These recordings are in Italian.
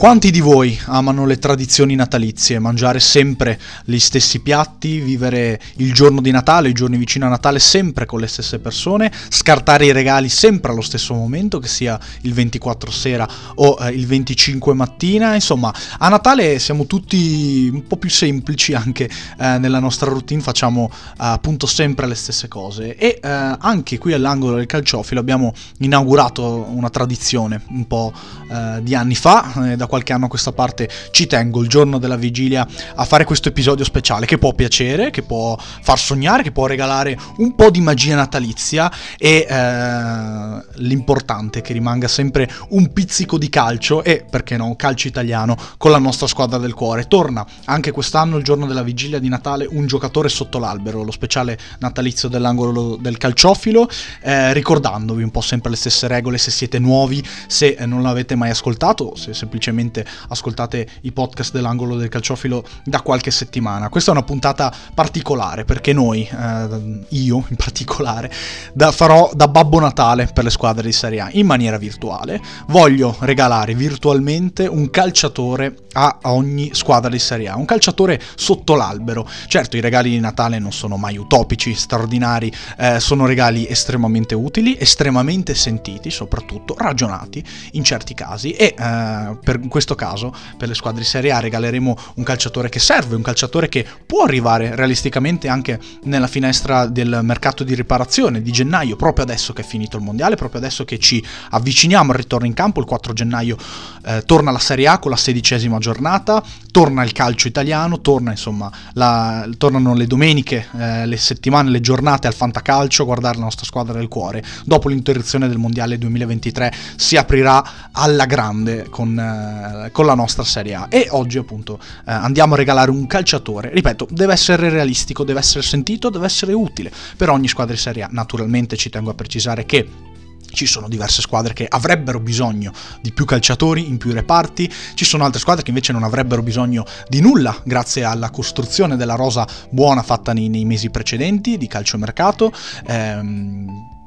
Quanti di voi amano le tradizioni natalizie, mangiare sempre gli stessi piatti, vivere il giorno di Natale, i giorni vicino a Natale sempre con le stesse persone, scartare i regali sempre allo stesso momento, che sia il 24 sera o eh, il 25 mattina? Insomma, a Natale siamo tutti un po' più semplici anche eh, nella nostra routine, facciamo eh, appunto sempre le stesse cose. E eh, anche qui all'angolo del calciofilo abbiamo inaugurato una tradizione un po' eh, di anni fa, eh, da qualche anno a questa parte ci tengo il giorno della vigilia a fare questo episodio speciale che può piacere, che può far sognare, che può regalare un po' di magia natalizia e eh, l'importante è che rimanga sempre un pizzico di calcio e perché no, calcio italiano con la nostra squadra del cuore. Torna anche quest'anno il giorno della vigilia di Natale un giocatore sotto l'albero, lo speciale natalizio dell'angolo del calciofilo, eh, ricordandovi un po' sempre le stesse regole se siete nuovi, se non l'avete mai ascoltato, se semplicemente probabilmente ascoltate i podcast dell'angolo del calciofilo da qualche settimana. Questa è una puntata particolare perché noi, eh, io in particolare, da, farò da Babbo Natale per le squadre di Serie A in maniera virtuale. Voglio regalare virtualmente un calciatore a ogni squadra di Serie A, un calciatore sotto l'albero. Certo, i regali di Natale non sono mai utopici, straordinari, eh, sono regali estremamente utili, estremamente sentiti, soprattutto ragionati in certi casi e eh, per questo caso per le squadre di Serie A regaleremo un calciatore che serve, un calciatore che può arrivare realisticamente anche nella finestra del mercato di riparazione di gennaio, proprio adesso che è finito il mondiale, proprio adesso che ci avviciniamo al ritorno in campo, il 4 gennaio eh, torna la Serie A con la sedicesima giornata, torna il calcio italiano, torna insomma, la, tornano le domeniche, eh, le settimane, le giornate al fantacalcio, guardare la nostra squadra del cuore. Dopo l'interruzione del mondiale 2023 si aprirà alla grande con eh, eh, con la nostra Serie A. E oggi appunto eh, andiamo a regalare un calciatore, ripeto, deve essere realistico, deve essere sentito, deve essere utile per ogni squadra di Serie A. Naturalmente ci tengo a precisare che ci sono diverse squadre che avrebbero bisogno di più calciatori in più reparti, ci sono altre squadre che invece non avrebbero bisogno di nulla grazie alla costruzione della rosa buona fatta nei, nei mesi precedenti di calciomercato. Ehm,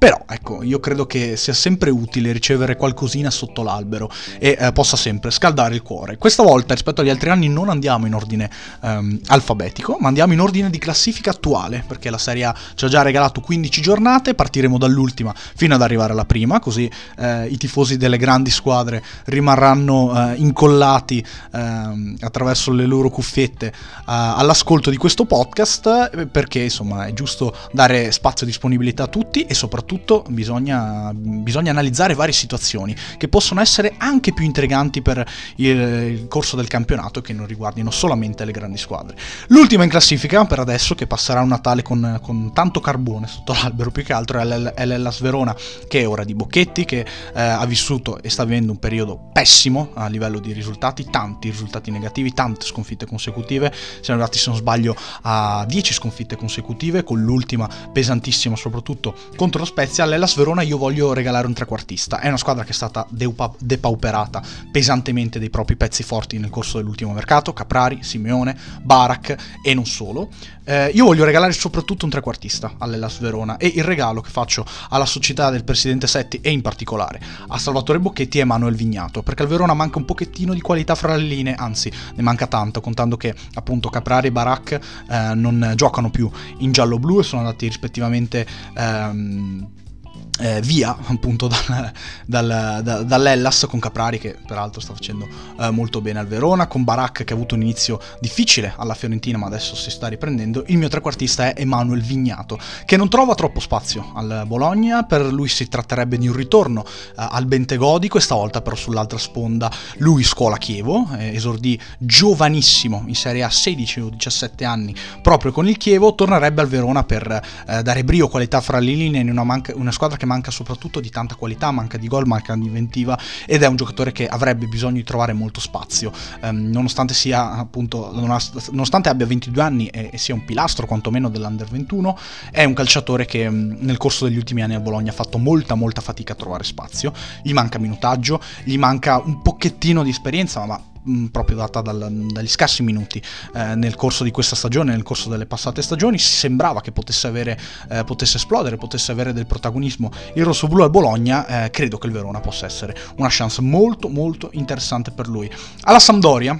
però, ecco, io credo che sia sempre utile ricevere qualcosina sotto l'albero e eh, possa sempre scaldare il cuore. Questa volta, rispetto agli altri anni, non andiamo in ordine ehm, alfabetico, ma andiamo in ordine di classifica attuale, perché la Serie ci ha già regalato 15 giornate, partiremo dall'ultima fino ad arrivare alla prima, così eh, i tifosi delle grandi squadre rimarranno eh, incollati ehm, attraverso le loro cuffiette eh, all'ascolto di questo podcast, perché insomma è giusto dare spazio e disponibilità a tutti e soprattutto soprattutto bisogna, bisogna, analizzare varie situazioni che possono essere anche più intriganti per il, il corso del campionato che non riguardino solamente le grandi squadre. L'ultima in classifica per adesso, che passerà un Natale con, con tanto carbone sotto l'albero più che altro, è l'Ellas Verona, che è ora di Bocchetti, che eh, ha vissuto e sta vivendo un periodo pessimo a livello di risultati, tanti risultati negativi, tante sconfitte consecutive. Siamo arrivati, se non sbaglio, a 10 sconfitte consecutive, con l'ultima pesantissima soprattutto contro lo Spezia Spezia, all'Ellas Verona io voglio regalare un trequartista. È una squadra che è stata deupa- depauperata pesantemente dei propri pezzi forti nel corso dell'ultimo mercato, Caprari, Simeone, Barak e non solo. Eh, io voglio regalare soprattutto un trequartista all'Ellas Verona e il regalo che faccio alla società del presidente Setti e in particolare a Salvatore Bocchetti è Manuel Vignato, perché al Verona manca un pochettino di qualità fra le linee, anzi ne manca tanto, contando che appunto Caprari e Barak eh, non giocano più in giallo-blu e sono andati rispettivamente... Ehm, eh, via appunto dal, dal, da, dall'Ellas con Caprari che peraltro sta facendo eh, molto bene al Verona, con Barak che ha avuto un inizio difficile alla Fiorentina ma adesso si sta riprendendo. Il mio trequartista è Emanuel Vignato che non trova troppo spazio al Bologna, per lui si tratterebbe di un ritorno eh, al Bentegodi, questa volta però sull'altra sponda lui scuola Chievo, eh, esordì giovanissimo in Serie A 16 o 17 anni proprio con il Chievo, tornerebbe al Verona per eh, dare brio, qualità fra le linee in una, manca, una squadra che manca soprattutto di tanta qualità, manca di gol, manca di inventiva ed è un giocatore che avrebbe bisogno di trovare molto spazio, um, nonostante sia appunto, nonostante abbia 22 anni e, e sia un pilastro quantomeno dell'Under 21, è un calciatore che um, nel corso degli ultimi anni a Bologna ha fatto molta molta fatica a trovare spazio, gli manca minutaggio, gli manca un pochettino di esperienza, ma mh, proprio data dal, dagli scarsi minuti eh, nel corso di questa stagione, nel corso delle passate stagioni, sembrava che potesse, avere, eh, potesse esplodere, potesse avere del protagonismo il rosso-blu al Bologna, eh, credo che il Verona possa essere una chance molto molto interessante per lui. Alla Sampdoria,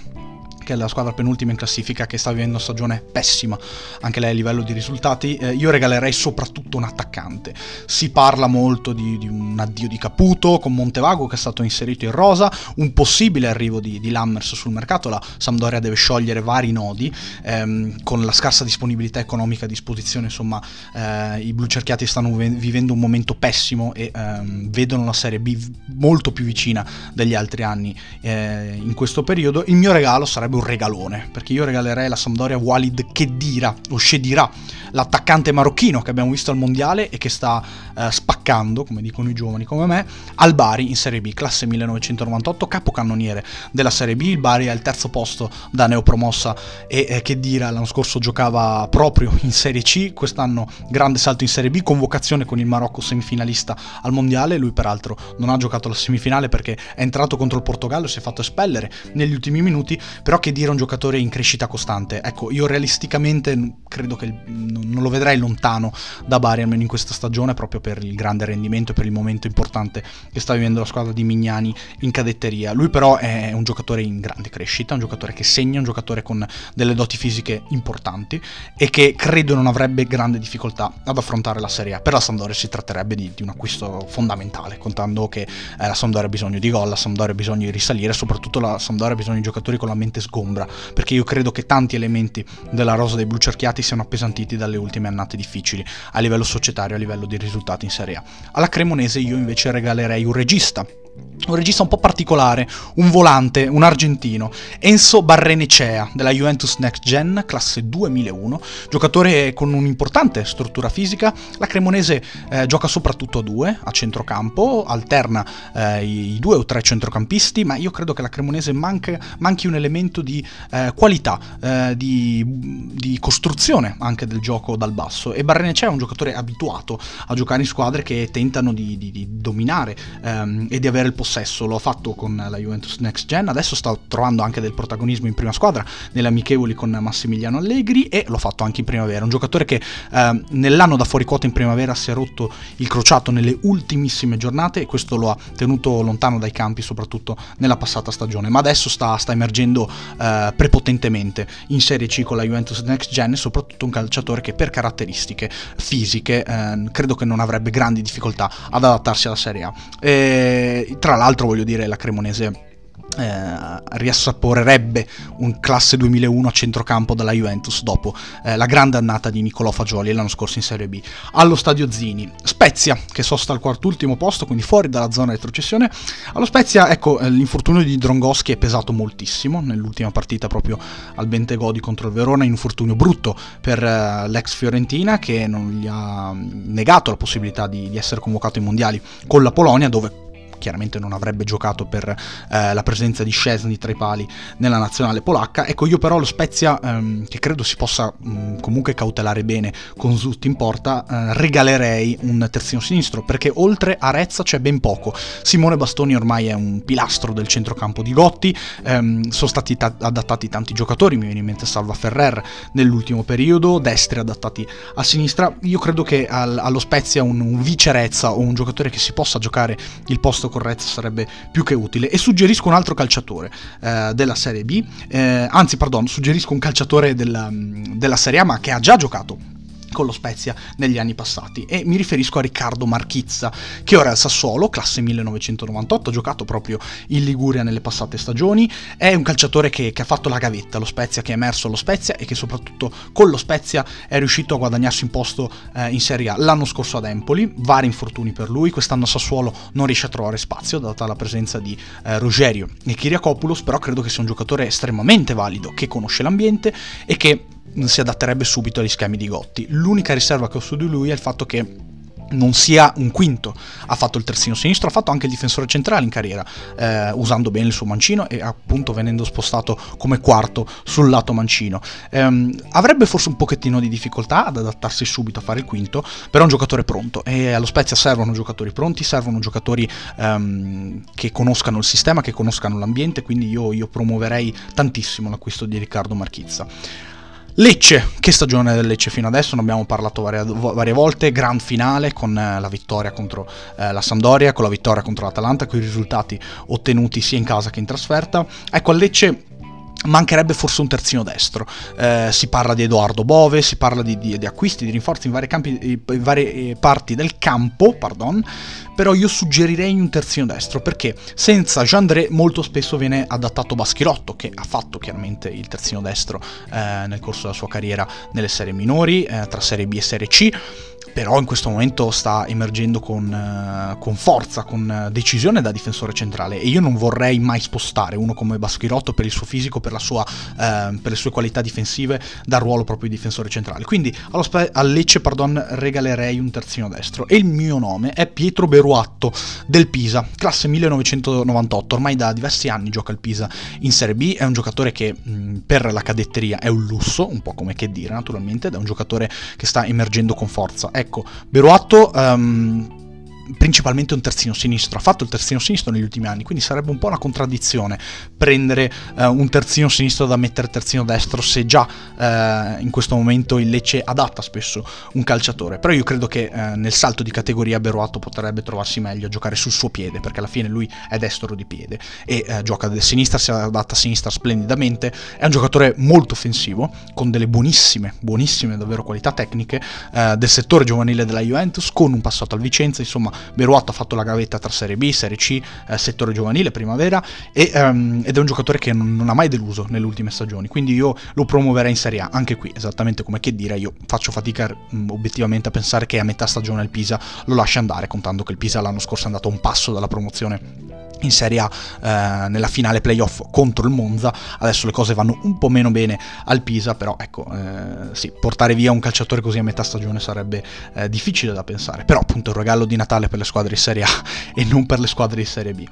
che è la squadra penultima in classifica che sta vivendo una stagione pessima, anche lei a livello di risultati, eh, io regalerei soprattutto un attaccante. Si parla molto di, di, un addio di Caputo con Montevago che è stato inserito in rosa, un possibile arrivo di, di Lammers sul mercato, la Sampdoria deve sciogliere vari nodi, ehm, con la scarsa disponibilità economica a disposizione, insomma eh, i blu cerchiati stanno vivendo un momento pessimo e ehm, vedono la Serie B molto più vicina degli altri anni eh, in questo periodo. Il mio regalo sarebbe un regalone, perché io regalerei la Sampdoria Walid Kedira, o Shedira, l'attaccante marocchino che abbiamo visto al mondiale e che sta eh, spaccando, come dicono i giovani come me, al Bari in Serie B, classe 1998, capocannoniere della Serie B. Il Bari è al terzo posto da neopromossa e eh, che dire, l'anno scorso giocava proprio in Serie C, quest'anno grande salto in Serie B, convocazione con il Marocco semifinalista al mondiale. Lui, peraltro, non ha giocato la semifinale perché è entrato contro il Portogallo si è fatto espellere negli ultimi minuti. Però, che dire, è un giocatore in crescita costante. Ecco, io realisticamente credo che non lo vedrei lontano da Bari, almeno in questa stagione, proprio per il grande rendimento e per il momento importante che sta vivendo la squadra di Mignani in cadetteria. Lui però è un giocatore in grande crescita, un giocatore che segna, un giocatore con delle doti fisiche importanti e che credo non avrebbe grande difficoltà ad affrontare la Serie A. Per la Sampdoria si tratterebbe di, di un acquisto fondamentale, contando che eh, la Sampdoria ha bisogno di gol, la Sampdoria ha bisogno di risalire, soprattutto la Sampdoria ha bisogno di giocatori con la mente sgombra, perché io credo che tanti elementi della rosa dei blu cerchiati siano appesantiti dalle ultime annate difficili a livello societario, a livello di risultati in Serie A. Alla Cremonese io invece regalerei un regista un regista un po' particolare, un volante, un argentino, Enzo Barrenecea della Juventus Next Gen, classe 2001, giocatore con un'importante struttura fisica. La Cremonese eh, gioca soprattutto a due, a centrocampo, alterna eh, i, due o tre centrocampisti, ma io credo che la Cremonese manca, manchi un elemento di eh, qualità, eh, di, di, costruzione anche del gioco dal basso. E Barrenecea è un giocatore abituato a giocare in squadre che tentano di, di, di dominare ehm, e di avere il possesso, lo ha fatto con la Juventus Next Gen, adesso sta trovando anche del protagonismo in prima squadra nelle amichevoli con Massimiliano Allegri e l'ho fatto anche in primavera, un giocatore che eh, nell'anno da fuori quota in primavera si è rotto il crociato nelle ultimissime giornate e questo lo ha tenuto lontano dai campi soprattutto nella passata stagione, ma adesso sta, sta emergendo eh, prepotentemente in Serie C con la Juventus Next Gen e soprattutto un calciatore che per caratteristiche fisiche eh, credo che non avrebbe grandi difficoltà ad adattarsi alla Serie A. E, tra l'altro voglio dire la Cremonese eh, riassaporerebbe un classe 2001 a centrocampo della Juventus dopo eh, la grande annata di Niccolò Fagioli l'anno scorso in Serie B allo stadio Zini. Spezia che sosta al quartultimo posto quindi fuori dalla zona retrocessione. Allo Spezia ecco eh, l'infortunio di Drongoschi è pesato moltissimo. Nell'ultima partita proprio al Bentegodi contro il Verona infortunio brutto per eh, l'ex Fiorentina che non gli ha negato la possibilità di, di essere convocato ai mondiali con la Polonia dove chiaramente non avrebbe giocato per eh, la presenza di Szczesny tra i pali nella nazionale polacca. Ecco, io però lo Spezia, ehm, che credo si possa mh, mm, comunque cautelare bene con Zutti in porta, eh, regalerei un terzino sinistro, perché oltre a Rezza c'è ben poco. Simone Bastoni ormai è un pilastro del centrocampo di Gotti, ehm, sono stati ta- adattati tanti giocatori, mi viene in mente Salva Ferrer nell'ultimo periodo, destri adattati a sinistra. Io credo che al- allo Spezia un, un vice Rezza o un giocatore che si possa giocare il posto correzza sarebbe più che utile. E suggerisco un altro calciatore eh, della Serie B, eh, anzi, pardon, suggerisco un calciatore della, della Serie A, ma che ha già giocato con lo Spezia negli anni passati. E mi riferisco a Riccardo Marchizza che ora è al Sassuolo, classe 1998, ha giocato proprio in Liguria nelle passate stagioni, è un calciatore che, che ha fatto la gavetta allo Spezia, che è emerso allo Spezia e che soprattutto con lo Spezia è riuscito a guadagnarsi un posto eh, in Serie A. L'anno scorso ad Empoli, vari infortuni per lui, quest'anno a Sassuolo non riesce a trovare spazio data la presenza di eh, Rogerio e Kiriakopoulos, però credo che sia un giocatore estremamente valido, che conosce l'ambiente e che si adatterebbe subito agli schemi di Gotti. L'unica riserva che ho su di lui è il fatto che non sia un quinto. Ha fatto il terzino sinistro, ha fatto anche il difensore centrale in carriera, eh, usando bene il suo mancino e appunto venendo spostato come quarto sul lato mancino. Eh, avrebbe forse un pochettino di difficoltà ad adattarsi subito a fare il quinto, però è un giocatore pronto e allo Spezia servono giocatori pronti, servono giocatori ehm, che conoscano il sistema, che conoscano l'ambiente, quindi io, io promuoverei tantissimo l'acquisto di Riccardo Marchizza. Lecce, che stagione del Lecce fino adesso, ne abbiamo parlato varie, varie volte, gran finale con eh, la vittoria contro eh, la Sampdoria, con la vittoria contro l'Atalanta, con i risultati ottenuti sia in casa che in trasferta. Ecco, al Lecce mancherebbe forse un terzino destro. Eh, si parla di Edoardo Bove, si parla di, di, di acquisti, di rinforzi in, campi, in varie eh, parti del campo, pardon, però io suggerirei un terzino destro perché senza Jandré molto spesso viene adattato Baschirotto, che ha fatto chiaramente il terzino destro eh, nel corso della sua carriera nelle serie minori, eh, tra Serie B e Serie C però in questo momento sta emergendo con, uh, con, forza, con decisione da difensore centrale. E io non vorrei mai spostare uno come Baschirotto per il suo fisico, per, sua, uh, per le sue qualità difensive dal ruolo proprio di difensore centrale. Quindi spe- a Lecce pardon, regalerei un terzino destro. E il mio nome è Pietro Beruatto del Pisa, classe 1998, ormai da diversi anni gioca il Pisa in Serie B, è un giocatore che mh, per la cadetteria è un lusso, un po' come che dire naturalmente, ed è un giocatore che sta emergendo con forza Ecco, Beruatto um, principalmente un terzino sinistro, ha fatto il terzino sinistro negli ultimi anni, quindi sarebbe un po' una contraddizione prendere uh, un terzino sinistro da mettere terzino destro se già uh, in questo momento il Lecce adatta spesso un calciatore, però io credo che uh, nel salto di categoria Beruato potrebbe trovarsi meglio a giocare sul suo piede, perché alla fine lui è destro di piede e gioca da sinistra, si adatta a sinistra splendidamente, è un giocatore molto offensivo, con delle buonissime, buonissime davvero qualità tecniche del settore giovanile della Juventus, con un passato al Vicenza, insomma Beruatto ha fatto la gavetta tra Serie B, Serie C, eh, settore giovanile, primavera e, um, ed è un giocatore che non, non, ha mai deluso nelle ultime stagioni, quindi io lo promuoverei in Serie A, anche qui esattamente come che dire, io faccio fatica mh, mm, obiettivamente a pensare che a metà stagione il Pisa lo lasci andare, contando che il Pisa l'anno scorso è andato a un passo dalla promozione in Serie A eh, nella finale playoff contro il Monza. Adesso le cose vanno un po' meno bene al Pisa, però ecco, eh, sì, portare via un calciatore così a metà stagione sarebbe eh, difficile da pensare. Però appunto il regalo di Natale per le squadre di Serie A e non per le squadre di Serie B.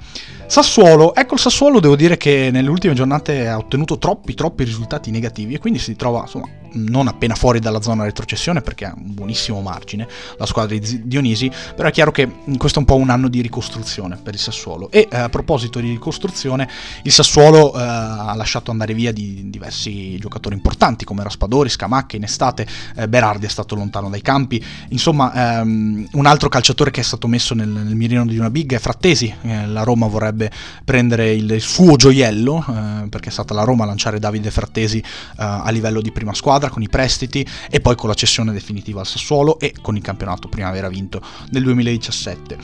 Sassuolo, ecco il Sassuolo devo dire che nelle ultime giornate ha ottenuto troppi, troppi risultati negativi e quindi si trova insomma non appena fuori dalla zona retrocessione perché ha un buonissimo margine la squadra di Dionisi, però è chiaro che questo è un po' un anno di ricostruzione per il Sassuolo. E eh, a proposito di ricostruzione il Sassuolo eh, ha lasciato andare via di diversi giocatori importanti come Raspadori, Scamacca in estate, eh, Berardi è stato lontano dai campi, insomma ehm, un altro calciatore che è stato messo nel, nel mirino di una big è Frattesi, eh, la Roma vorrebbe prendere il, il suo gioiello eh, perché è stata la Roma a lanciare Davide Frattesi eh, a livello di prima squadra squadra, con i prestiti e poi con la cessione definitiva al Sassuolo e con il campionato primavera vinto nel 2017.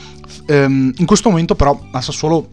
Ehm, in questo momento però al Sassuolo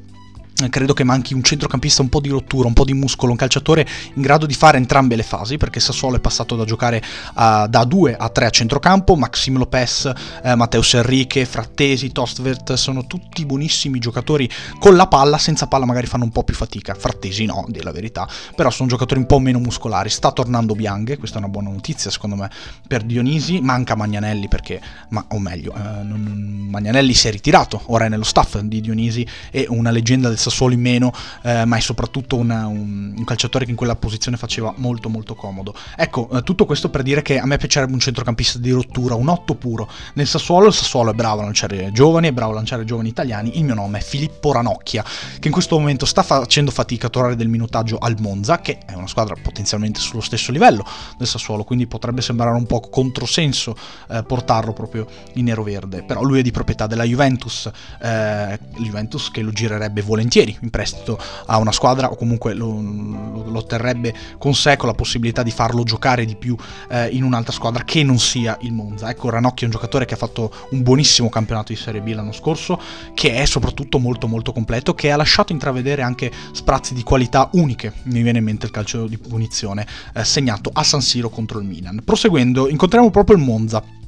credo che manchi un centrocampista un po' di rottura, un po' di muscolo, un calciatore in grado di fare entrambe le fasi, perché Sassuolo è passato da giocare uh, da 2 a 3 a centrocampo, Maxim Lopez, eh, Matteus Enrique, Frattesi, Tostvert, sono tutti buonissimi giocatori con la palla, senza palla magari fanno un po' più fatica, Frattesi no, di la verità, però sono giocatori un po' meno muscolari, sta tornando Bianghe, questa è una buona notizia secondo me per Dionisi, manca Magnanelli perché, ma, o meglio, eh, non, Magnanelli si è ritirato, ora è nello staff di Dionisi e una leggenda del Sassuolo in meno, eh, ma è soprattutto una, un, un, calciatore che in quella posizione faceva molto molto comodo. Ecco, eh, tutto questo per dire che a me piacerebbe un centrocampista di rottura, un otto puro. Nel Sassuolo il Sassuolo è bravo a lanciare giovani, è bravo a lanciare giovani italiani, il mio nome è Filippo Ranocchia, che in questo momento sta facendo fatica a trovare del minutaggio al Monza, che è una squadra potenzialmente sullo stesso livello del Sassuolo, quindi potrebbe sembrare un po' controsenso eh, portarlo proprio in nero-verde, però lui è di proprietà della Juventus, eh, Juventus che lo girerebbe volentieri volentieri in prestito a una squadra o comunque lo, lo, lo terrebbe con sé con la possibilità di farlo giocare di più eh, in un'altra squadra che non sia il Monza. Ecco, Ranocchi è un giocatore che ha fatto un buonissimo campionato di Serie B l'anno scorso, che è soprattutto molto molto completo, che ha lasciato intravedere anche sprazzi di qualità uniche. Mi viene in mente il calcio di punizione eh, segnato a San Siro contro il Milan. Proseguendo, incontriamo proprio il Monza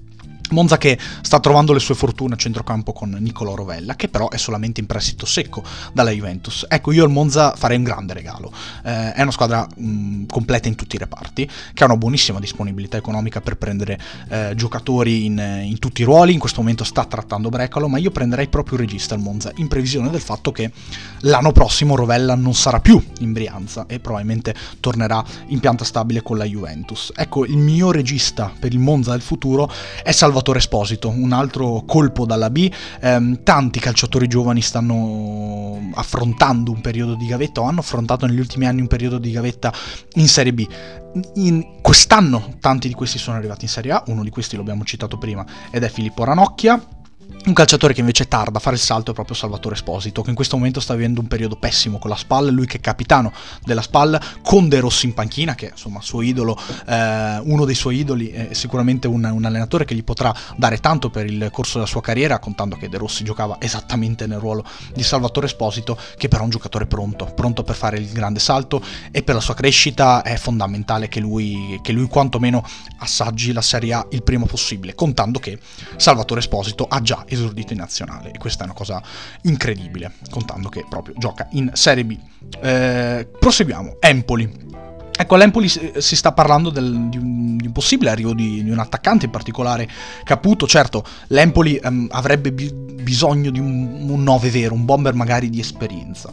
Monza che sta trovando le sue fortune a centrocampo con Nicolò Rovella, che però è solamente in prestito secco dalla Juventus. Ecco, io al Monza farei un grande regalo. Eh, è una squadra mh, completa in tutti i reparti, che ha una buonissima disponibilità economica per prendere eh, giocatori in, in, tutti i ruoli. In questo momento sta trattando Brecalo, ma io prenderei proprio il regista al Monza, in previsione del fatto che l'anno prossimo Rovella non sarà più in Brianza e probabilmente tornerà in pianta stabile con la Juventus. Ecco, il mio regista per il Monza del futuro è Salvatore Salvatore Esposito, un altro colpo dalla B. Eh, tanti calciatori giovani stanno affrontando un periodo di gavetta o hanno affrontato negli ultimi anni un periodo di gavetta in Serie B. In quest'anno tanti di questi sono arrivati in Serie A, uno di questi l'abbiamo citato prima ed è Filippo Ranocchia un calciatore che invece tarda a fare il salto è proprio Salvatore Esposito, che in questo momento sta vivendo un periodo pessimo con la SPAL, lui che è capitano della SPAL, con De Rossi in panchina, che insomma suo idolo, eh, uno dei suoi idoli, è sicuramente un, un, allenatore che gli potrà dare tanto per il corso della sua carriera, contando che De Rossi giocava esattamente nel ruolo di Salvatore Esposito, che però è un giocatore pronto, pronto per fare il grande salto e per la sua crescita è fondamentale che lui, che lui quantomeno assaggi la Serie A il prima possibile, contando che Salvatore Esposito ha già esordito in nazionale e questa è una cosa incredibile, contando che proprio gioca in Serie B. Eh, proseguiamo, Empoli. Ecco, all'Empoli si sta parlando del, di, un, di, un, possibile arrivo di, di, un attaccante, in particolare Caputo. Certo, l'Empoli um, avrebbe bi- bisogno di un, un 9 vero, un bomber magari di esperienza.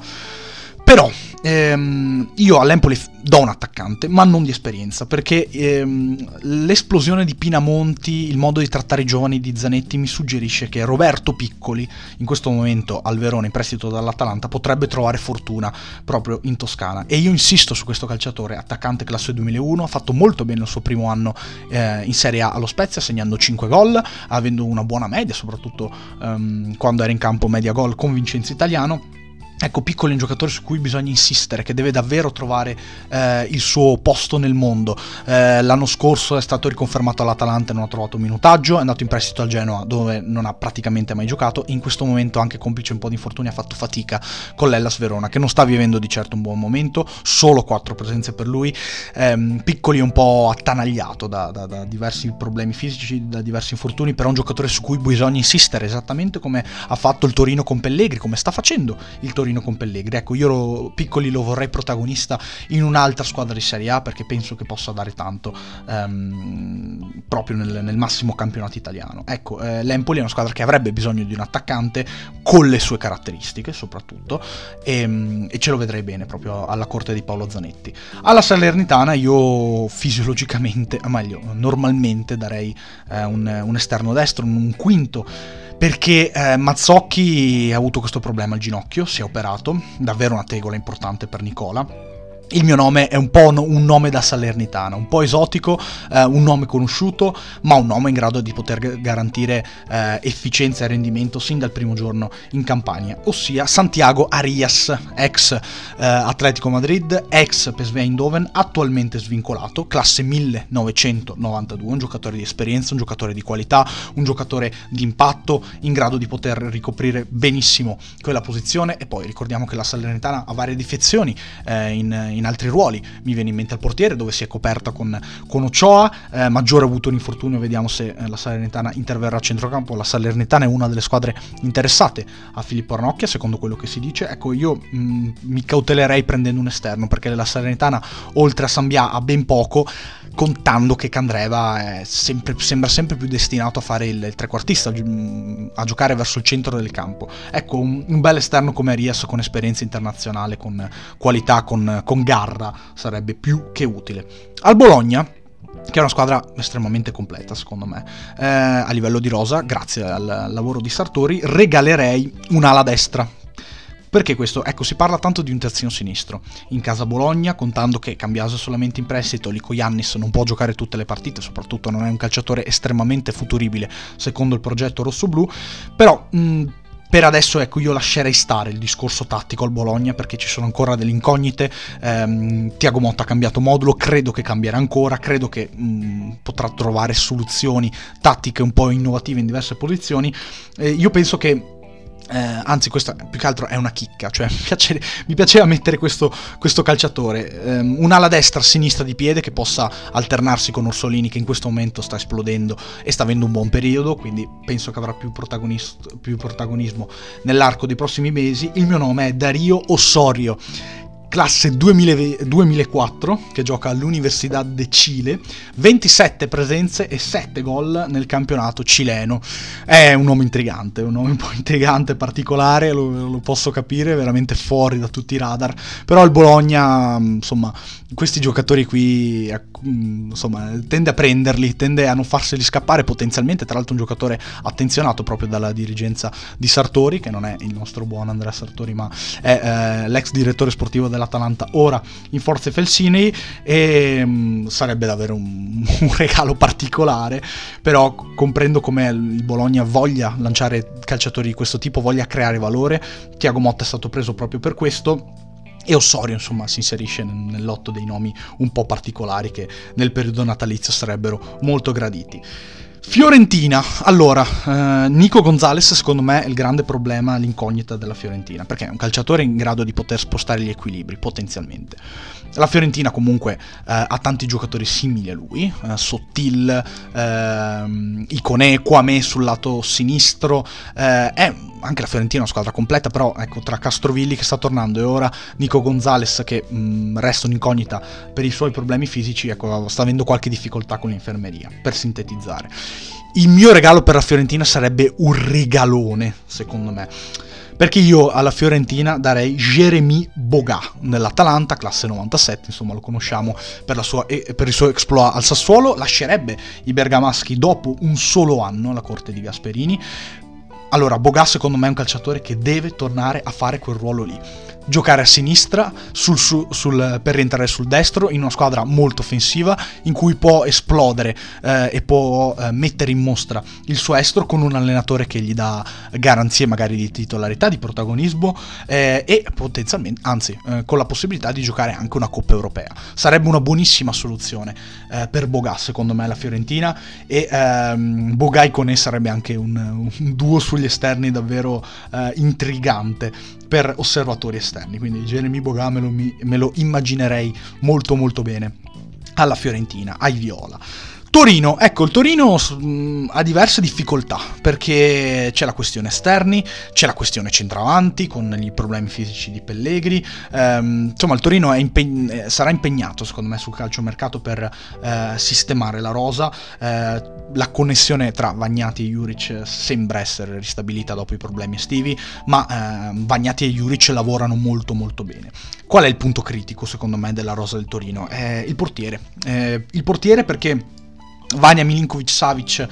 Però ehm, io all'Empoli do un attaccante, ma non di esperienza, perché ehm, l'esplosione di Pinamonti, il modo di trattare i giovani di Zanetti mi suggerisce che Roberto Piccoli, in questo momento al Verona in prestito dall'Atalanta, potrebbe trovare fortuna proprio in Toscana. E io insisto su questo calciatore, attaccante classe 2001, ha fatto molto bene il suo primo anno eh, in Serie A allo Spezia, segnando 5 gol, avendo una buona media, soprattutto ehm, quando era in campo media gol con Vincenzo Italiano Ecco, Piccolo è un giocatore su cui bisogna insistere, che deve davvero trovare eh, il suo posto nel mondo. Eh, l'anno scorso è stato riconfermato all'Atalanta e non ha trovato minutaggio, è andato in prestito al Genoa dove non ha praticamente mai giocato in questo momento anche complice un po' di infortuni ha fatto fatica con l'Ellas Verona che non sta vivendo di certo un buon momento, solo quattro presenze per lui. Eh, Piccoli è un po' attanagliato da, da, da diversi problemi fisici, da diversi infortuni, però è un giocatore su cui bisogna insistere esattamente come ha fatto il Torino con Pellegri, come sta facendo il Torino Torino con Pellegri. Ecco, io lo, Piccoli lo vorrei protagonista in un'altra squadra di Serie A perché penso che possa dare tanto um, proprio nel, nel, massimo campionato italiano. Ecco, eh, l'Empoli è una squadra che avrebbe bisogno di un attaccante con le sue caratteristiche soprattutto e, um, e ce lo vedrei bene proprio alla corte di Paolo Zanetti. Alla Salernitana io fisiologicamente, o meglio, normalmente darei eh, un, un esterno destro, un quinto perché eh, Mazzocchi ha avuto questo problema al ginocchio, si è operato, davvero una tegola importante per Nicola il mio nome è un po' un nome da salernitana, un po' esotico, eh, un nome conosciuto, ma un nome in grado di poter garantire eh, efficienza e rendimento sin dal primo giorno in campagna, ossia Santiago Arias, ex eh, Atletico Madrid, ex PSV Eindhoven, attualmente svincolato, classe 1992, un giocatore di esperienza, un giocatore di qualità, un giocatore di impatto, in grado di poter ricoprire benissimo quella posizione. E poi ricordiamo che la Salernitana ha varie difezioni eh, in, in in altri ruoli. Mi viene in mente il portiere dove si è coperta con, con Ochoa, eh, Maggiore ha avuto un infortunio, vediamo se eh, la Salernitana interverrà a centrocampo. La Salernitana è una delle squadre interessate a Filippo Arnocchia, secondo quello che si dice. Ecco, io mh, mm, mi cautelerei prendendo un esterno perché la Salernitana, oltre a Sambia, ha ben poco contando che Candreva sempre, sembra sempre più destinato a fare il, il trequartista, a giocare verso il centro del campo. Ecco, un, un bel esterno come Arias con esperienza internazionale, con qualità, con, con garra, sarebbe più che utile. Al Bologna che è una squadra estremamente completa secondo me. Eh, a livello di rosa, grazie al lavoro di Sartori, regalerei un'ala destra perché questo? Ecco, si parla tanto di un terzino sinistro. In casa Bologna, contando che Cambiaso è solamente in prestito, Lico Iannis non può giocare tutte le partite, soprattutto non è un calciatore estremamente futuribile secondo il progetto rosso-blu, però... Mh, per adesso ecco io lascerei stare il discorso tattico al Bologna perché ci sono ancora delle incognite ehm, Tiago Motta ha cambiato modulo credo che cambierà ancora credo che mh, potrà trovare soluzioni tattiche un po' innovative in diverse posizioni eh, io penso che eh, anzi, questa più che altro è una chicca, cioè mi, piace, mi piaceva mettere questo, questo calciatore, eh, un'ala destra, sinistra di piede che possa alternarsi con Orsolini che in questo momento sta esplodendo e sta avendo un buon periodo, quindi penso che avrà più, più protagonismo nell'arco dei prossimi mesi. Il mio nome è Dario Ossorio classe 2000, 2004 che gioca all'Università de Chile, 27 presenze e 7 gol nel campionato cileno. È un uomo intrigante, un uomo un po' intrigante, particolare, lo, lo posso capire, veramente fuori da tutti i radar, però il Bologna, insomma, questi giocatori qui insomma, tende a prenderli, tende a non farseli scappare potenzialmente, tra l'altro un giocatore attenzionato proprio dalla dirigenza di Sartori, che non è il nostro buon Andrea Sartori, ma è eh, l'ex direttore sportivo della dell'Atalanta ora in Forze Felsinei e mh, mm, sarebbe davvero un, un, regalo particolare, però comprendo come il Bologna voglia lanciare calciatori di questo tipo, voglia creare valore, Tiago Motta è stato preso proprio per questo. E Ossorio, insomma, si inserisce nel lotto dei nomi un po' particolari che nel periodo natalizio sarebbero molto graditi. Fiorentina, allora, eh, Nico Gonzalez secondo me è il grande problema, l'incognita della Fiorentina, perché è un calciatore in grado di poter spostare gli equilibri, potenzialmente. La Fiorentina comunque eh, ha tanti giocatori simili a lui, eh, Sottil, eh, Icone, Quame sul lato sinistro, eh, è anche la Fiorentina è una squadra completa, però ecco, tra Castrovilli che sta tornando e ora Nico Gonzalez che mh, mm, resta un'incognita per i suoi problemi fisici, ecco, sta avendo qualche difficoltà con l'infermeria, per sintetizzare. Il mio regalo per la Fiorentina sarebbe un regalone, secondo me. Perché io alla Fiorentina darei Jeremy Boga nell'Atalanta, classe 97, insomma lo conosciamo per, sua, per, il suo exploit al Sassuolo, lascerebbe i bergamaschi dopo un solo anno alla corte di Gasperini, allora, Boga secondo me è un calciatore che deve tornare a fare quel ruolo lì giocare a sinistra sul, sul, sul, per rientrare sul destro in una squadra molto offensiva in cui può esplodere eh, e può eh, mettere in mostra il suo estro con un allenatore che gli dà garanzie magari di titolarità, di protagonismo eh, e potenzialmente, anzi, eh, con la possibilità di giocare anche una Coppa Europea. Sarebbe una buonissima soluzione eh, per Boga, secondo me, la Fiorentina e ehm, Boga e Conè sarebbe anche un, un, duo sugli esterni davvero eh, intrigante per osservatori esterni, quindi Jeremy Boga me lo, me lo immaginerei molto molto bene alla Fiorentina, ai Viola. Torino, ecco, il Torino mh, ha diverse difficoltà perché c'è la questione esterni, c'è la questione centravanti con i problemi fisici di Pellegri, ehm, insomma il Torino impeg- eh, sarà impegnato secondo me sul calciomercato per eh, sistemare la rosa, eh, la connessione tra Vagnati e Juric sembra essere ristabilita dopo i problemi estivi, ma eh, Vagnati e Juric lavorano molto molto bene. Qual è il punto critico secondo me della rosa del Torino? È il portiere, eh, il portiere perché Vania Milinkovic Savic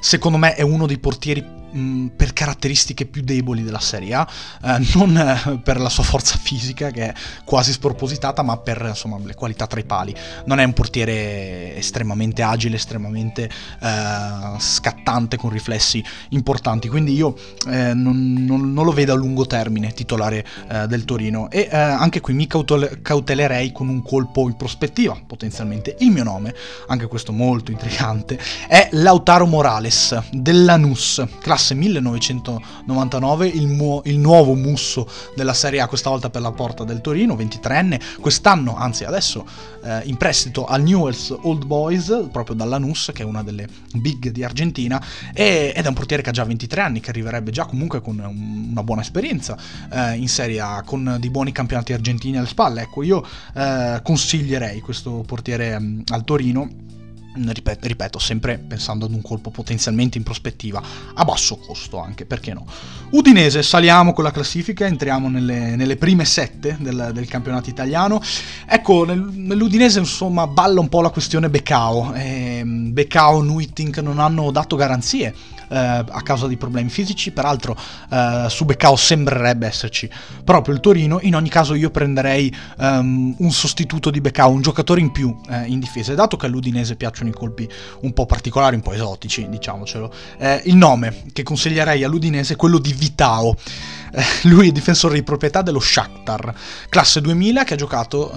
secondo me è uno dei portieri mh, per caratteristiche più deboli della Serie eh, non eh, per la sua forza fisica che è quasi spropositata, ma per insomma, le qualità tra i pali. Non è un portiere estremamente agile, estremamente eh, scattante con riflessi importanti, quindi io eh, non, non, non, lo vedo a lungo termine titolare eh, del Torino e eh, anche qui mi cautelerei con un colpo in prospettiva potenzialmente. Il mio nome, anche questo molto intrigante, è Lautaro Morales dell'Anus, classe classe 1999, il, mu- il, nuovo musso della Serie A, questa volta per la porta del Torino, 23enne, quest'anno, anzi adesso eh, in prestito al Newell's Old Boys, proprio dalla NUS, che è una delle big di Argentina, e, ed è un portiere che ha già 23 anni, che arriverebbe già comunque con un, una buona esperienza eh, in Serie A, con dei buoni campionati argentini alle spalle. Ecco, io eh, consiglierei questo portiere mh, mm, al Torino Ripeto, ripeto, sempre pensando ad un colpo potenzialmente in prospettiva, a basso costo anche, perché no? Udinese, saliamo con la classifica, entriamo nelle, nelle prime sette del, del, campionato italiano. Ecco, nel, nell'Udinese insomma balla un po' la questione Becao. Eh, Becao, Nuitink non hanno dato garanzie eh, a causa di problemi fisici, peraltro eh, su Becao sembrerebbe esserci proprio il Torino, in ogni caso io prenderei um, un sostituto di Becao, un giocatore in più eh, in difesa, dato che all'Udinese piacciono i colpi un po' particolari, un po' esotici, diciamocelo, eh, il nome che consiglierei all'Udinese è quello di Vitao. lui è difensore di proprietà dello Shakhtar, classe 2000 che ha giocato eh,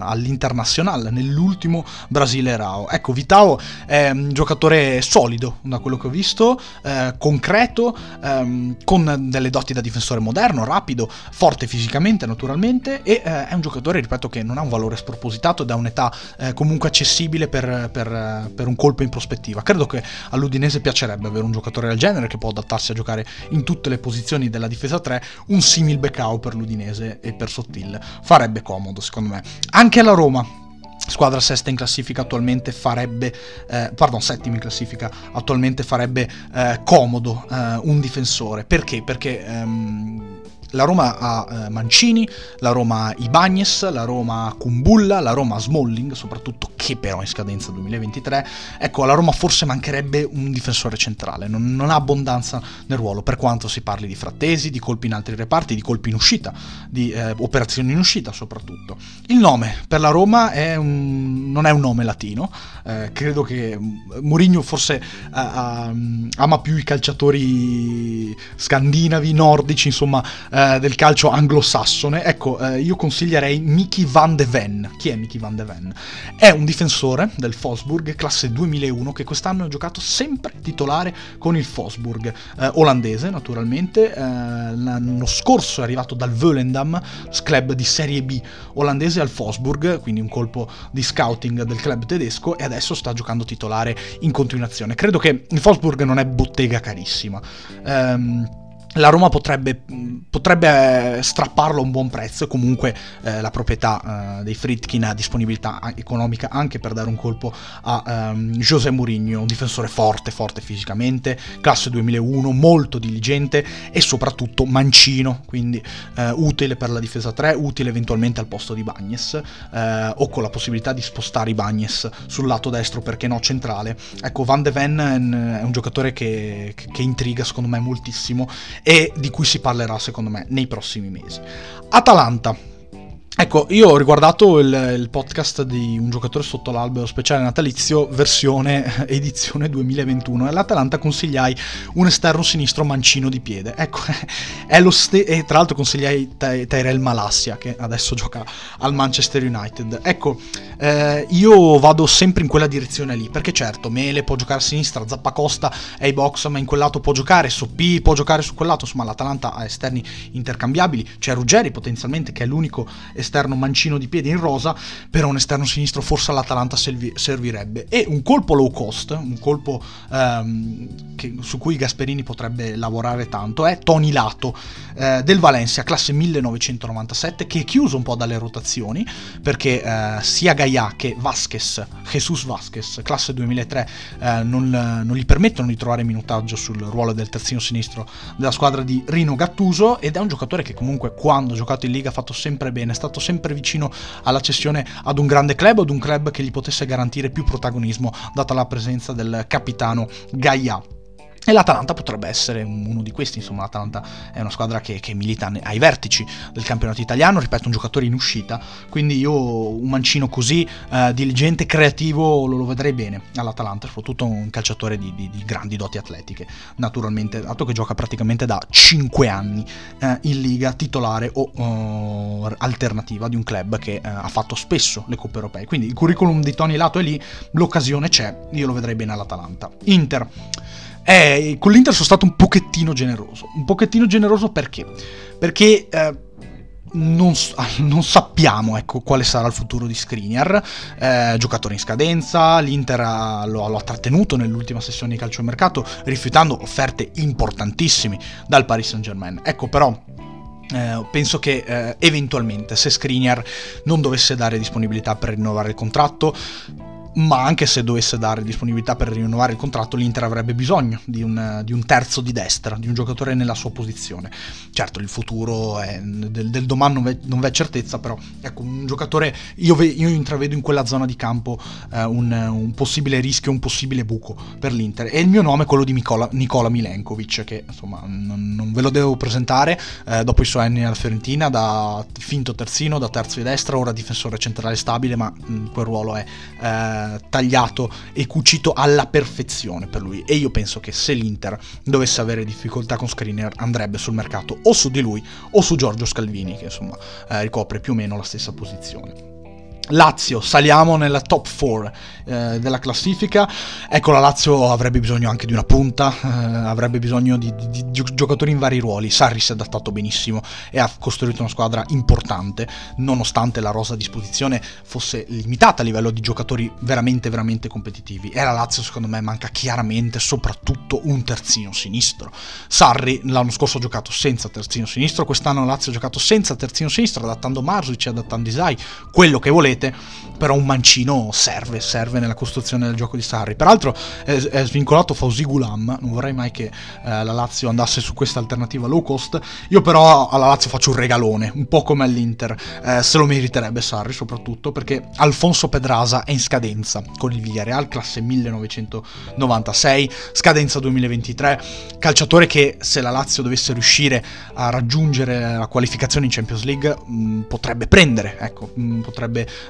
all'Internazionale nell'ultimo Brasile Rao. Ecco, Vitao è un giocatore solido da quello che ho visto, eh, concreto, ehm, con delle doti da difensore moderno, rapido, forte fisicamente naturalmente e eh, è un giocatore, ripeto, che non ha un valore spropositato ed ha un'età eh, comunque accessibile per, per, per un colpo in prospettiva. Credo che all'Udinese piacerebbe avere un giocatore del genere che può adattarsi a giocare in tutte le posizioni della difesa 3, un simil Becao per l'Udinese e per Sottil. Farebbe comodo secondo me. Anche la Roma squadra sesta in classifica attualmente farebbe, eh, pardon, settima in classifica attualmente farebbe eh, comodo eh, un difensore. Perché? Perché ehm, la Roma ha eh, Mancini, la Roma Ibagnes, la Roma ha Kumbulla, la Roma Smalling, soprattutto che però è in scadenza 2023. Ecco, alla Roma forse mancherebbe un difensore centrale, non, non, ha abbondanza nel ruolo, per quanto si parli di frattesi, di colpi in altri reparti, di colpi in uscita, di eh, operazioni in uscita soprattutto. Il nome per la Roma è un, non è un nome latino, eh, credo che Mourinho forse eh, ama più i calciatori scandinavi, nordici, insomma eh, del calcio anglosassone, ecco, eh, io consiglierei Mickey van de Ven. Chi è Mickey van de Ven? È un difensore del Fosburg, classe 2001, che quest'anno ha giocato sempre titolare con il Fosburg, eh, olandese naturalmente, eh, l'anno scorso è arrivato dal Volendam, club di Serie B olandese al Fosburg, quindi un colpo di scouting del club tedesco e adesso sta giocando titolare in continuazione. Credo che il Fosburg non è bottega carissima. Ehm, la Roma potrebbe, potrebbe, strapparlo a un buon prezzo e comunque eh, la proprietà eh, dei Fritkin ha disponibilità economica anche per dare un colpo a um, José Mourinho, un difensore forte, forte fisicamente, classe 2001, molto diligente e soprattutto mancino, quindi eh, utile per la difesa 3, utile eventualmente al posto di Bagnes eh, o con la possibilità di spostare i Bagnes sul lato destro perché no centrale. Ecco, Van de Ven è un giocatore che, che intriga secondo me moltissimo e di cui si parlerà secondo me nei prossimi mesi. Atalanta Ecco, io ho riguardato il, il, podcast di un giocatore sotto l'albero speciale natalizio, versione edizione 2021, e all'Atalanta consigliai un esterno sinistro mancino di piede. Ecco, è lo ste- e tra l'altro consigliai Ty- Tyrell Malassia, che adesso gioca al Manchester United. Ecco, eh, io vado sempre in quella direzione lì, perché certo, Mele può giocare a sinistra, Zappacosta è i box, ma in quel lato può giocare, Soppi può giocare su quel lato, insomma l'Atalanta ha esterni intercambiabili, c'è Ruggeri potenzialmente che è l'unico esterno esterno mancino di piede in rosa, però un esterno sinistro forse all'Atalanta servi- servirebbe. E un colpo low cost, un colpo ehm, che, su cui Gasperini potrebbe lavorare tanto, è Tony Lato eh, del Valencia, classe 1997, che è chiuso un po' dalle rotazioni, perché eh, sia Gaia che Vasquez, Jesus Vasquez, classe 2003, eh, non, non, gli permettono di trovare minutaggio sul ruolo del terzino sinistro della squadra di Rino Gattuso, ed è un giocatore che comunque quando ha giocato in Liga ha fatto sempre bene, è stato stato sempre vicino alla cessione ad un grande club, ad un club che gli potesse garantire più protagonismo data la presenza del capitano Gaia. E l'Atalanta potrebbe essere uno di questi, insomma l'Atalanta è una squadra che, che, milita ai vertici del campionato italiano, ripeto un giocatore in uscita, quindi io un mancino così eh, diligente, creativo lo, lo, vedrei bene all'Atalanta, soprattutto un calciatore di, di, di, grandi doti atletiche, naturalmente, dato che gioca praticamente da 5 anni eh, in Liga titolare o uh, alternativa di un club che uh, ha fatto spesso le coppe europee, quindi il curriculum di Tony Lato è lì, l'occasione c'è, io lo vedrei bene all'Atalanta. Inter. Eh, con l'Inter sono stato un pochettino generoso. Un pochettino generoso perché? Perché eh, non, non, sappiamo ecco, quale sarà il futuro di Skriniar, eh, giocatore in scadenza, l'Inter ha, lo, lo, ha trattenuto nell'ultima sessione di calciomercato rifiutando offerte importantissime dal Paris Saint Germain. Ecco però eh, penso che eh, eventualmente se Skriniar non dovesse dare disponibilità per rinnovare il contratto ma anche se dovesse dare disponibilità per rinnovare il contratto, l'Inter avrebbe bisogno di un, di un terzo di destra, di un giocatore nella sua posizione. Certo, il futuro è, del, del, domani non non v'è, certezza, però ecco, un giocatore, io, ve, io intravedo in quella zona di campo eh, un, un, possibile rischio, un possibile buco per l'Inter. E il mio nome è quello di Nicola, Nicola Milenkovic, che insomma non, non, ve lo devo presentare, eh, dopo i suoi anni alla Fiorentina, da finto terzino, da terzo di destra, ora difensore centrale stabile, ma mh, quel ruolo è... Eh, tagliato e cucito alla perfezione per lui e io penso che se l'Inter dovesse avere difficoltà con Skriniar andrebbe sul mercato o su di lui o su Giorgio Scalvini che insomma eh, ricopre più o meno la stessa posizione. Lazio, saliamo nella top 4 eh, della classifica. Ecco, la Lazio avrebbe bisogno anche di una punta, eh, avrebbe bisogno di, di, di, giocatori in vari ruoli. Sarri si è adattato benissimo e ha costruito una squadra importante, nonostante la rosa a disposizione fosse limitata a livello di giocatori veramente, veramente competitivi. E la Lazio, secondo me, manca chiaramente soprattutto un terzino sinistro. Sarri l'anno scorso ha giocato senza terzino sinistro, quest'anno la Lazio ha giocato senza terzino sinistro, adattando Marsuic, adattando Isai, quello che volete rete, però un mancino serve, serve nella costruzione del gioco di Sarri. Peraltro è, è svincolato Fausi Gulam, non vorrei mai che eh, la Lazio andasse su questa alternativa low cost, io però alla Lazio faccio un regalone, un po' come all'Inter, eh, se lo meriterebbe Sarri soprattutto perché Alfonso Pedrasa è in scadenza con il Villarreal, classe 1996, scadenza 2023, calciatore che se la Lazio dovesse riuscire a raggiungere la qualificazione in Champions League mh, mm, potrebbe prendere, ecco, mh, mm,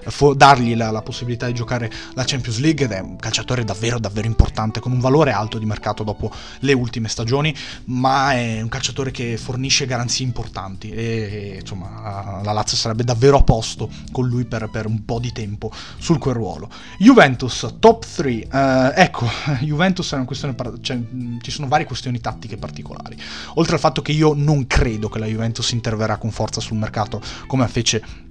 potrebbe dargli la, la, possibilità di giocare la Champions League ed è un calciatore davvero davvero importante con un valore alto di mercato dopo le ultime stagioni ma è un calciatore che fornisce garanzie importanti e, e insomma la Lazio sarebbe davvero a posto con lui per, per un po' di tempo sul quel ruolo. Juventus top 3 uh, eh, ecco Juventus è una questione cioè, ci sono varie questioni tattiche particolari. Oltre al fatto che io non credo che la Juventus interverrà con forza sul mercato come fece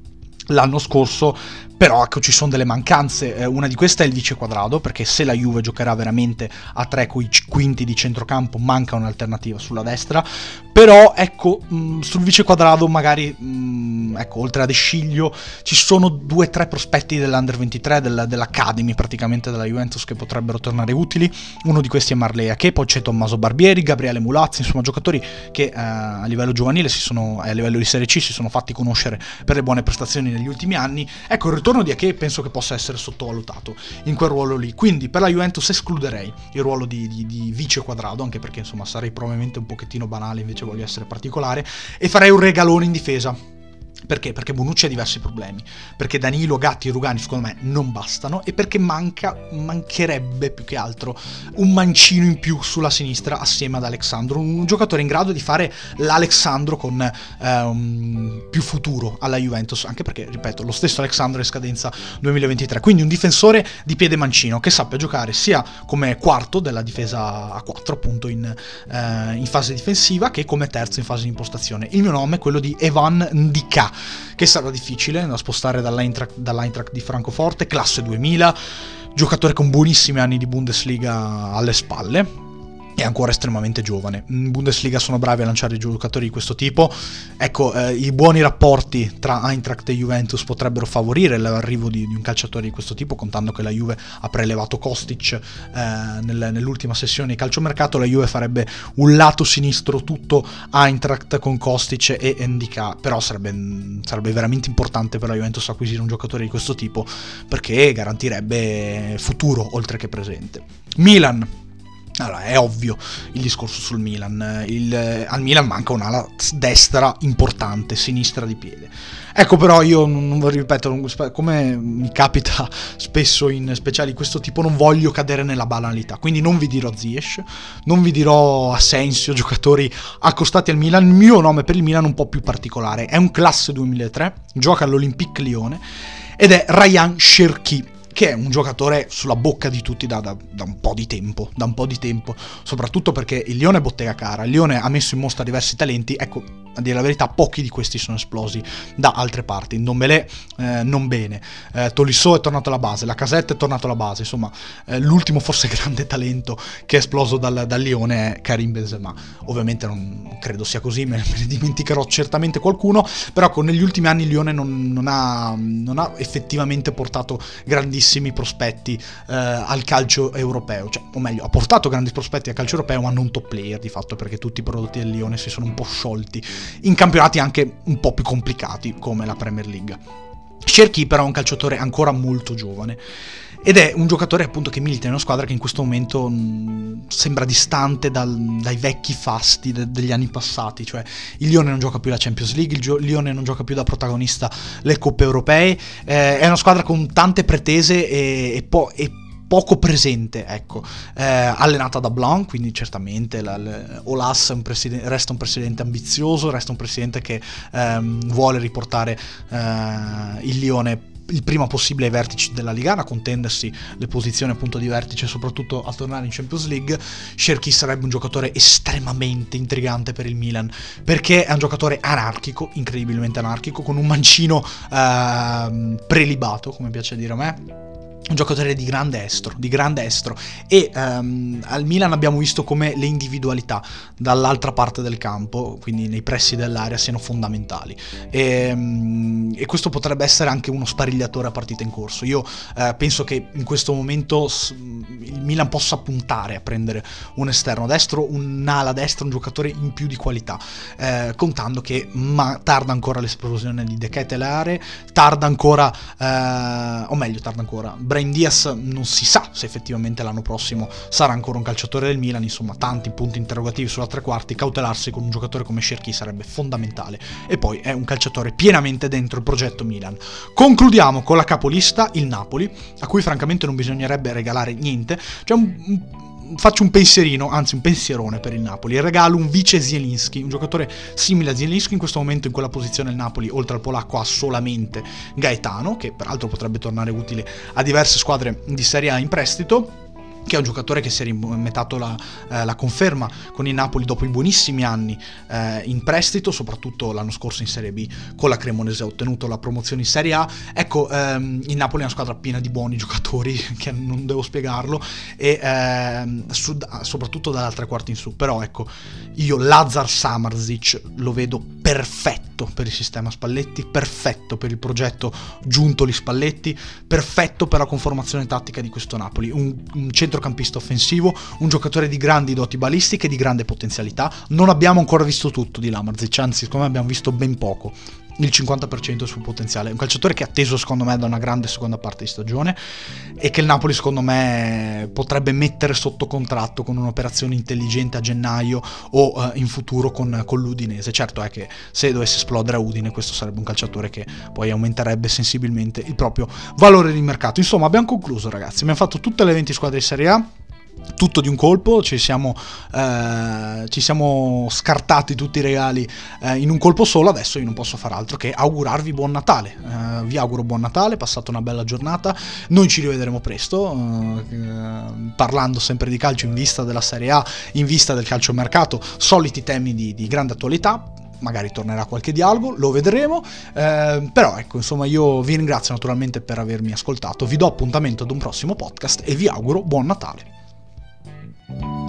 l'anno scorso però ecco ci sono delle mancanze, eh, una di queste è il vice quadrado, perché se la Juve giocherà veramente a tre con i quinti di centrocampo manca un'alternativa sulla destra, però ecco mh, mm, sul vice quadrado magari mh, mm, ecco oltre ad Esciglio ci sono due o tre prospetti dell'Under 23, del, dell'Academy praticamente della Juventus che potrebbero tornare utili, uno di questi è Marlea che poi c'è Tommaso Barbieri, Gabriele Mulazzi, insomma giocatori che eh, a livello giovanile si sono, a livello di Serie C si sono fatti conoscere per le buone prestazioni negli ultimi anni, ecco il ritorno di Ake penso che possa essere sottovalutato in quel ruolo lì. Quindi per la Juventus escluderei il ruolo di, di, di vice quadrado, anche perché insomma sarei probabilmente un pochettino banale, invece voglio essere particolare, e farei un regalone in difesa perché? Perché Bonucci ha diversi problemi, perché Danilo, Gatti e Rugani secondo me non bastano. E perché manca, mancherebbe più che altro un mancino in più sulla sinistra assieme ad Alexandro, un giocatore in grado di fare l'Alexandro con eh, um, più futuro alla Juventus, anche perché, ripeto, lo stesso Alexandro è scadenza 2023, quindi un difensore di piede mancino che sappia giocare sia come quarto della difesa a 4 appunto in, eh, in fase difensiva che come terzo in fase di impostazione. Il mio nome è quello di Evan Ndika che sarà difficile da spostare dall'Eintracht, dall'Eintracht di Francoforte, classe 2000, giocatore con buonissimi anni di Bundesliga alle spalle è ancora estremamente giovane. In Bundesliga sono bravi a lanciare giocatori di questo tipo. Ecco, eh, i buoni rapporti tra Eintracht e Juventus potrebbero favorire l'arrivo di, di, un calciatore di questo tipo, contando che la Juve ha prelevato Kostic eh, nel, nell'ultima sessione di calciomercato. La Juve farebbe un lato sinistro tutto Eintracht con Kostic e Endika, però sarebbe, sarebbe veramente importante per la Juventus acquisire un giocatore di questo tipo perché garantirebbe futuro oltre che presente. Milan allora, è ovvio il discorso sul Milan. Il, al Milan manca un'ala destra importante, sinistra di piede. Ecco, però io non, non ripeto, come mi capita spesso in speciali di questo tipo, non voglio cadere nella banalità. Quindi non vi dirò Ziyech, non vi dirò Asensio, giocatori accostati al Milan. Il mio nome per il Milan è un po' più particolare. È un classe 2003, gioca all'Olympique Lione ed è Ryan Cherki che è un giocatore sulla bocca di tutti da, da, da, un po' di tempo, da un po' di tempo, soprattutto perché il Lione è bottega cara, il Lione ha messo in mostra diversi talenti, ecco, a dire la verità, pochi di questi sono esplosi da altre parti. Ndombele eh, non bene, eh, Tolisso è tornato alla base, la Casetta è tornato alla base, insomma, eh, l'ultimo forse grande talento che è esploso dal, dal Lione è Karim Benzema. Ovviamente non credo sia così, me, ne dimenticherò certamente qualcuno, però con negli ultimi anni il Lione non, non, ha, non ha effettivamente portato grandissimi prospetti eh, al calcio europeo, cioè, o meglio, ha portato grandi prospetti al calcio europeo, ma non top player di fatto, perché tutti i prodotti del Lione si sono un po' sciolti in campionati anche un po' più complicati come la Premier League. Cherky però è un calciatore ancora molto giovane ed è un giocatore appunto che milita in una squadra che in questo momento mh, sembra distante dal, dai vecchi fasti de- degli anni passati, cioè il Lione non gioca più la Champions League, il Lione non gioca più da protagonista le coppe europee, eh, è una squadra con tante pretese e, e, po- poco presente, ecco, eh, allenata da Blanc, quindi certamente la, la, Olas un resta un presidente ambizioso, resta un presidente che ehm, vuole riportare eh, il Lione il prima possibile ai vertici della Ligana, contendersi le posizioni appunto di vertice, soprattutto a tornare in Champions League. Cherky sarebbe un giocatore estremamente intrigante per il Milan, perché è un giocatore anarchico, incredibilmente anarchico, con un mancino eh, prelibato, come piace dire a me un giocatore di grande estro, di grande estro. E um, al Milan abbiamo visto come le individualità dall'altra parte del campo, quindi nei pressi dell'area, siano fondamentali. E, um, e questo potrebbe essere anche uno sparigliatore a partita in corso. Io uh, penso che in questo momento il Milan possa puntare a prendere un esterno destro, un'ala destra, un giocatore in più di qualità, eh, contando che ma, tarda ancora l'esplosione di De Ketelare, tarda ancora, eh, o meglio, tarda ancora Brian Diaz non si sa se effettivamente l'anno prossimo sarà ancora un calciatore del Milan, insomma tanti punti interrogativi sulla tre quarti, cautelarsi con un giocatore come Scerchi sarebbe fondamentale. E poi è un calciatore pienamente dentro il progetto Milan. Concludiamo con la capolista, il Napoli, a cui francamente non bisognerebbe regalare niente, un, un faccio un pensierino, anzi un pensierone per il Napoli. Regalo un vice Zielinski, un giocatore simile a Zielinski. In questo momento in quella posizione il Napoli, oltre al polacco, ha solamente Gaetano, che peraltro potrebbe tornare utile a diverse squadre di Serie A in prestito che è un giocatore che si è rimettato la, eh, la, conferma con il Napoli dopo i buonissimi anni eh, in prestito, soprattutto l'anno scorso in Serie B con la Cremonese ha ottenuto la promozione in Serie A. Ecco, ehm, il Napoli è una squadra piena di buoni giocatori, che non devo spiegarlo, e ehm, su, soprattutto dalle altre quarti in su. Però ecco, io Lazar Samarzic lo vedo perfetto per il sistema Spalletti, perfetto per il progetto Giuntoli Spalletti, perfetto per la conformazione tattica di questo Napoli. Un, un centro centrocampista offensivo, un giocatore di grandi doti balistiche e di grande potenzialità. Non abbiamo ancora visto tutto di Lamarzic, anzi, secondo me abbiamo visto ben poco il 50% sul potenziale. Un calciatore che è atteso secondo me da una grande seconda parte di stagione e che il Napoli secondo me potrebbe mettere sotto contratto con un'operazione intelligente a gennaio o uh, in futuro con, con, l'Udinese. Certo è che se dovesse esplodere a Udine questo sarebbe un calciatore che poi aumenterebbe sensibilmente il proprio valore di mercato. Insomma abbiamo concluso ragazzi, abbiamo fatto tutte le 20 squadre di Serie A tutto di un colpo, ci siamo, eh, ci siamo scartati tutti i regali eh, in un colpo solo, adesso io non posso fare altro che augurarvi buon Natale, eh, vi auguro buon Natale, passate una bella giornata, noi ci rivedremo presto, eh, parlando sempre di calcio in vista della Serie A, in vista del calciomercato, soliti temi di, di grande attualità, magari tornerà qualche dialogo, lo vedremo. Eh, però ecco, insomma, io vi ringrazio naturalmente per avermi ascoltato. Vi do appuntamento ad un prossimo podcast e vi auguro buon Natale. Thank you.